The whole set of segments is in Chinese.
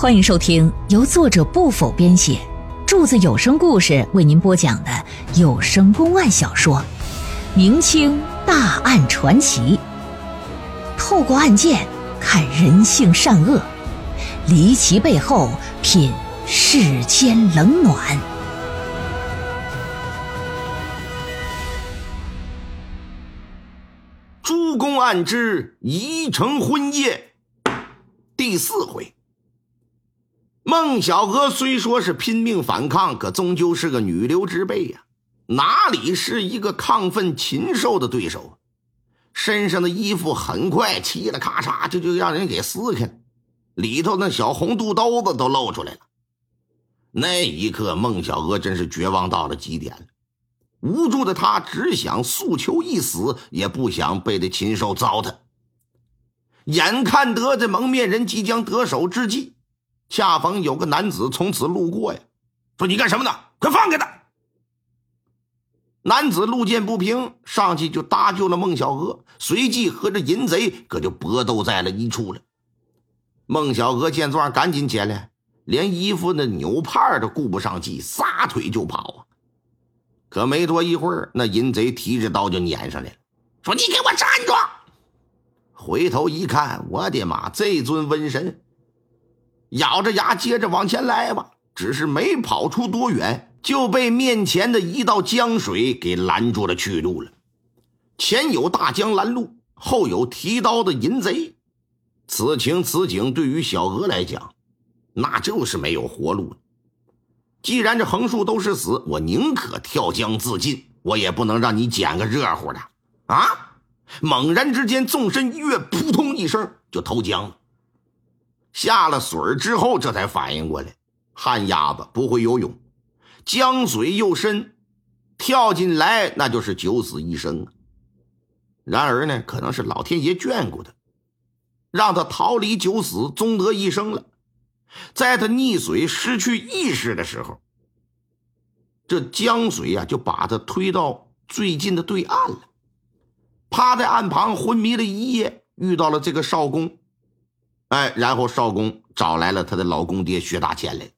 欢迎收听由作者不否编写，柱子有声故事为您播讲的有声公案小说《明清大案传奇》，透过案件看人性善恶，离奇背后品世间冷暖。诸公案之宜城婚夜第四回。孟小娥虽说是拼命反抗，可终究是个女流之辈呀，哪里是一个亢奋禽兽的对手？身上的衣服很快嘁了咔嚓就就让人给撕开了，里头那小红肚兜子都露出来了。那一刻，孟小娥真是绝望到了极点。无助的她只想诉求一死，也不想被这禽兽糟蹋。眼看得这蒙面人即将得手之际。恰逢有个男子从此路过呀，说：“你干什么呢？快放开他！”男子路见不平，上去就搭救了孟小娥，随即和这淫贼可就搏斗在了一处了。孟小娥见状，赶紧起来，连衣服那纽帕都顾不上系，撒腿就跑啊！可没多一会儿，那淫贼提着刀就撵上来了，说：“你给我站住！”回头一看，我的妈，这尊瘟神！咬着牙接着往前来吧，只是没跑出多远，就被面前的一道江水给拦住了去路了。前有大江拦路，后有提刀的淫贼，此情此景对于小娥来讲，那就是没有活路了。既然这横竖都是死，我宁可跳江自尽，我也不能让你捡个热乎的啊！猛然之间，纵身一跃，扑通一声就投江了。下了水之后，这才反应过来，旱鸭子不会游泳，江水又深，跳进来那就是九死一生啊。然而呢，可能是老天爷眷顾他，让他逃离九死，终得一生了。在他溺水失去意识的时候，这江水呀就把他推到最近的对岸了，趴在岸旁昏迷了一夜，遇到了这个少公。哎，然后少公找来了他的老公爹薛大千来。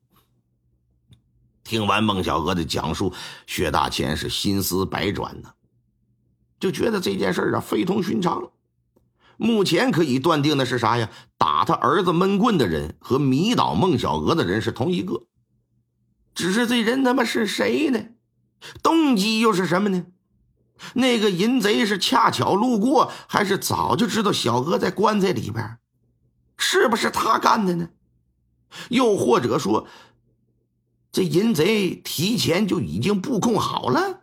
听完孟小娥的讲述，薛大千是心思百转呢，就觉得这件事啊非同寻常。目前可以断定的是啥呀？打他儿子闷棍的人和迷倒孟小娥的人是同一个，只是这人他妈是谁呢？动机又是什么呢？那个淫贼是恰巧路过，还是早就知道小娥在棺材里边？是不是他干的呢？又或者说，这淫贼提前就已经布控好了？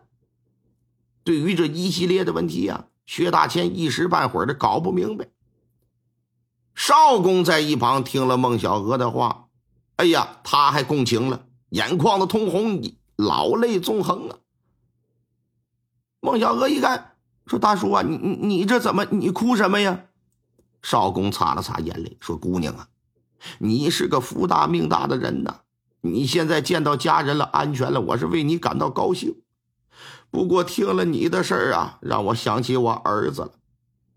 对于这一系列的问题呀，薛大千一时半会儿的搞不明白。少公在一旁听了孟小娥的话，哎呀，他还共情了，眼眶子通红，老泪纵横啊。孟小娥一看，说：“大叔啊，你你你这怎么？你哭什么呀？”少公擦了擦眼泪，说：“姑娘啊，你是个福大命大的人呐！你现在见到家人了，安全了，我是为你感到高兴。不过听了你的事儿啊，让我想起我儿子了。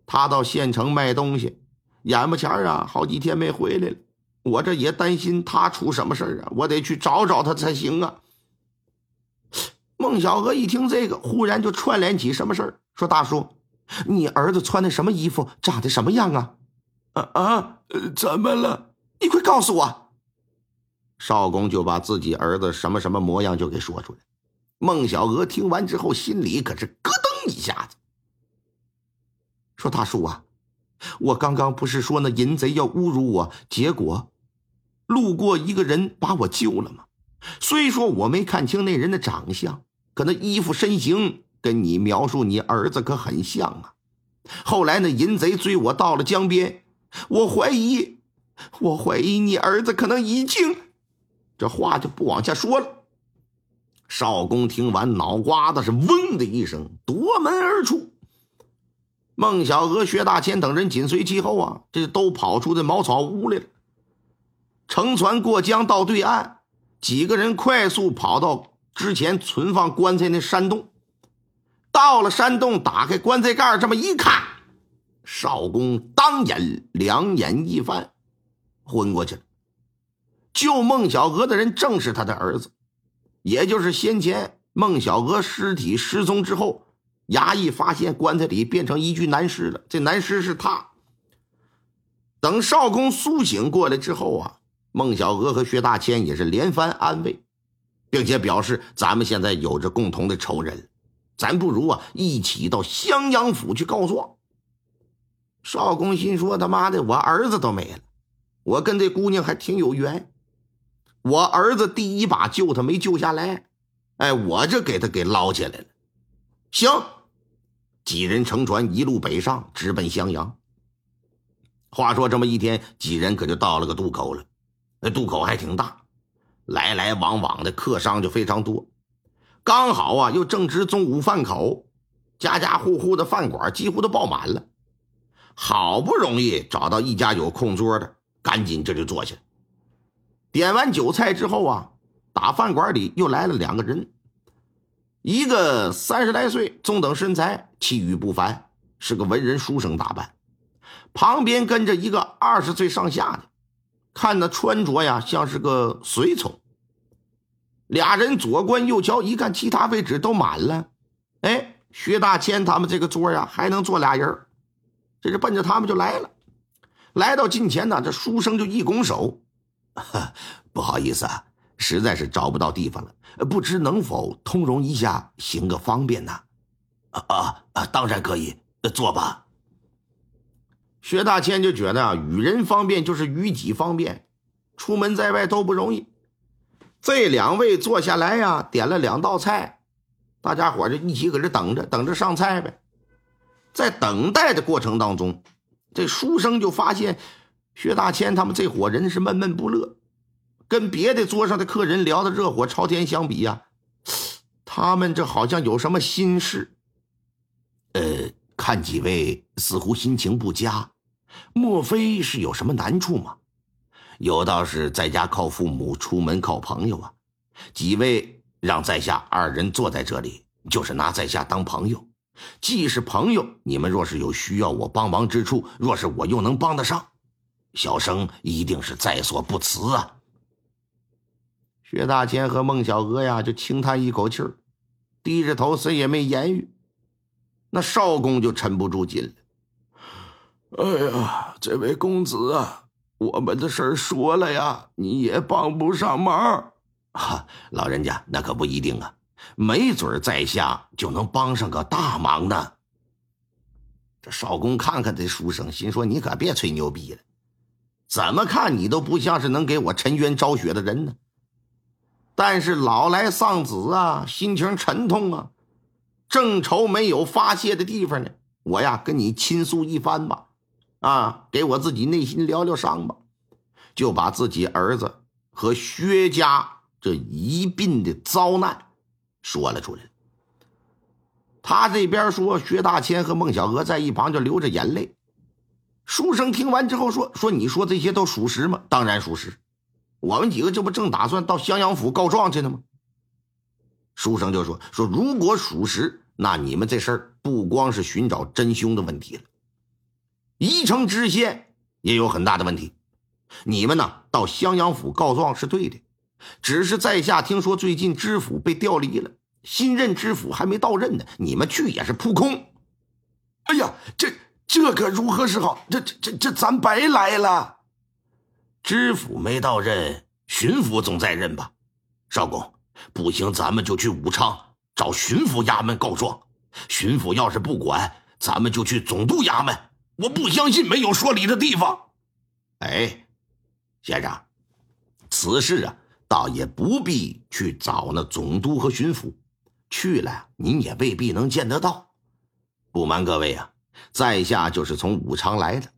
他到县城卖东西，眼巴前啊，好几天没回来了。我这也担心他出什么事儿啊，我得去找找他才行啊。”孟小娥一听这个，忽然就串联起什么事儿，说：“大叔。”你儿子穿的什么衣服？长得什么样啊？啊啊！怎么了？你快告诉我。少公就把自己儿子什么什么模样就给说出来。孟小娥听完之后，心里可是咯噔一下子，说：“大叔啊，我刚刚不是说那淫贼要侮辱我，结果路过一个人把我救了吗？虽说我没看清那人的长相，可那衣服身形……”跟你描述你儿子可很像啊！后来那淫贼追我到了江边，我怀疑，我怀疑你儿子可能已经……这话就不往下说了。少公听完，脑瓜子是嗡的一声，夺门而出。孟小娥、薛大千等人紧随其后啊，这都跑出这茅草屋来了。乘船过江到对岸，几个人快速跑到之前存放棺材那山洞。到了山洞，打开棺材盖，这么一看，少公当眼两眼一翻，昏过去了。救孟小娥的人正是他的儿子，也就是先前孟小娥尸体失踪之后，衙役发现棺材里变成一具男尸了。这男尸是他。等少公苏醒过来之后啊，孟小娥和薛大千也是连番安慰，并且表示咱们现在有着共同的仇人，咱不如啊一起到襄阳府去告状。少公心说：“他妈的，我儿子都没了，我跟这姑娘还挺有缘。我儿子第一把救他没救下来，哎，我这给他给捞起来了。行，几人乘船一路北上，直奔襄阳。话说这么一天，几人可就到了个渡口了。那渡口还挺大，来来往往的客商就非常多。刚好啊，又正值中午饭口，家家户户的饭馆几乎都爆满了。”好不容易找到一家有空桌的，赶紧这就坐下。点完酒菜之后啊，打饭馆里又来了两个人，一个三十来岁，中等身材，气宇不凡，是个文人书生打扮；旁边跟着一个二十岁上下的，看那穿着呀，像是个随从。俩人左观右瞧，一看其他位置都满了，哎，薛大千他们这个桌呀，还能坐俩人这是奔着他们就来了，来到近前呢，这书生就一拱手：“ 不好意思啊，实在是找不到地方了，不知能否通融一下，行个方便呢？”“啊啊，当然可以，坐吧。”薛大千就觉得啊，与人方便就是与己方便，出门在外都不容易。这两位坐下来呀，点了两道菜，大家伙就一起搁这等着，等着上菜呗。在等待的过程当中，这书生就发现薛大千他们这伙人是闷闷不乐，跟别的桌上的客人聊的热火朝天相比呀，他们这好像有什么心事。呃，看几位似乎心情不佳，莫非是有什么难处吗？有道是在家靠父母，出门靠朋友啊。几位让在下二人坐在这里，就是拿在下当朋友。既是朋友，你们若是有需要我帮忙之处，若是我又能帮得上，小生一定是在所不辞啊。薛大千和孟小娥呀，就轻叹一口气儿，低着头，谁也没言语。那少公就沉不住劲了。哎呀，这位公子啊，我们的事儿说了呀，你也帮不上忙。哈，老人家那可不一定啊。没准在下就能帮上个大忙呢。这少公看看这书生，心说：“你可别吹牛逼了，怎么看你都不像是能给我沉冤昭雪的人呢。”但是老来丧子啊，心情沉痛啊，正愁没有发泄的地方呢。我呀，跟你倾诉一番吧，啊，给我自己内心疗疗伤吧，就把自己儿子和薛家这一并的遭难。说了出来，他这边说，薛大千和孟小娥在一旁就流着眼泪。书生听完之后说：“说你说这些都属实吗？当然属实。我们几个这不正打算到襄阳府告状去呢吗？”书生就说：“说如果属实，那你们这事儿不光是寻找真凶的问题了，宜城知县也有很大的问题。你们呢，到襄阳府告状是对的。”只是在下听说最近知府被调离了，新任知府还没到任呢。你们去也是扑空。哎呀，这这可如何是好？这这这咱白来了。知府没到任，巡抚总在任吧？少公，不行，咱们就去武昌找巡抚衙门告状。巡抚要是不管，咱们就去总督衙门。我不相信没有说理的地方。哎，先生，此事啊。倒也不必去找那总督和巡抚，去了您也未必能见得到。不瞒各位啊，在下就是从武昌来的，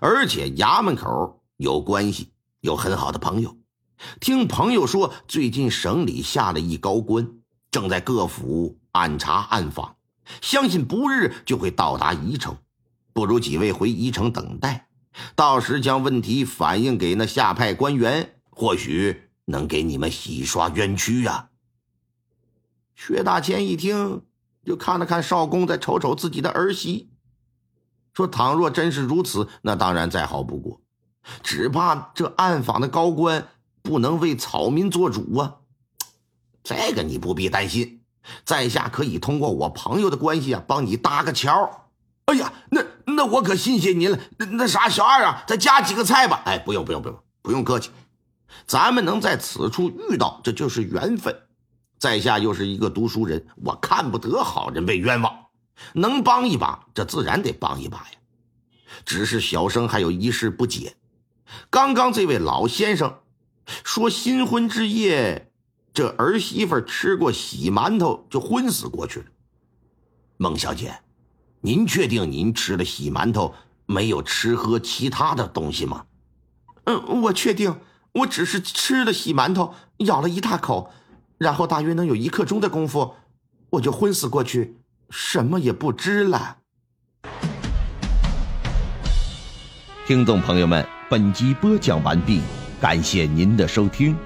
而且衙门口有关系，有很好的朋友。听朋友说，最近省里下了一高官，正在各府暗查暗访，相信不日就会到达宜城。不如几位回宜城等待，到时将问题反映给那下派官员，或许。能给你们洗刷冤屈呀！薛大千一听，就看了看少公，再瞅瞅自己的儿媳，说：“倘若真是如此，那当然再好不过。只怕这暗访的高官不能为草民做主啊。这个你不必担心，在下可以通过我朋友的关系啊，帮你搭个桥。那我可谢谢您了。那那啥，小二啊，再加几个菜吧。哎，不用不用不用，不用客气。咱们能在此处遇到，这就是缘分。在下又是一个读书人，我看不得好人被冤枉，能帮一把，这自然得帮一把呀。只是小生还有一事不解，刚刚这位老先生说新婚之夜。这儿媳妇吃过洗馒头就昏死过去了。孟小姐，您确定您吃了洗馒头没有吃喝其他的东西吗？嗯，我确定，我只是吃了洗馒头，咬了一大口，然后大约能有一刻钟的功夫，我就昏死过去，什么也不知了。听众朋友们，本集播讲完毕，感谢您的收听。